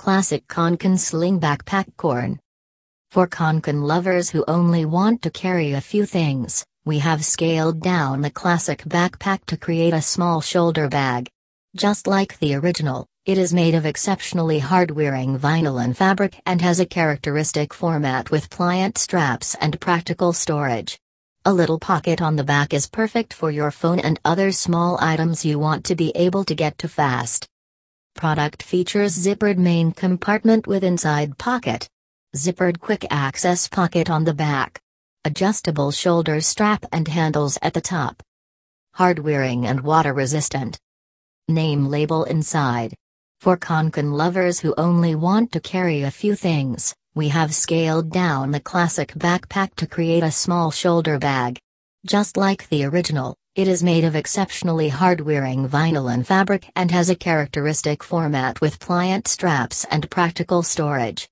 Classic Kanken Sling Backpack Corn. For Kanken lovers who only want to carry a few things, we have scaled down the classic backpack to create a small shoulder bag. Just like the original, it is made of exceptionally hard-wearing vinylon fabric and has a characteristic format with pliant straps and practical storage. A little pocket on the back is perfect for your phone and other small items you want to be able to get to fast. Product features zippered main compartment with inside pocket. Zippered quick access pocket on the back. Adjustable shoulder strap and handles at the top. Hard wearing and water resistant. Name label inside. For Kanken lovers who only want to carry a few things, we have scaled down the classic backpack to create a small shoulder bag. Just like the original, it is made of exceptionally hard-wearing vinylon fabric and has a characteristic format with pliant straps and practical storage.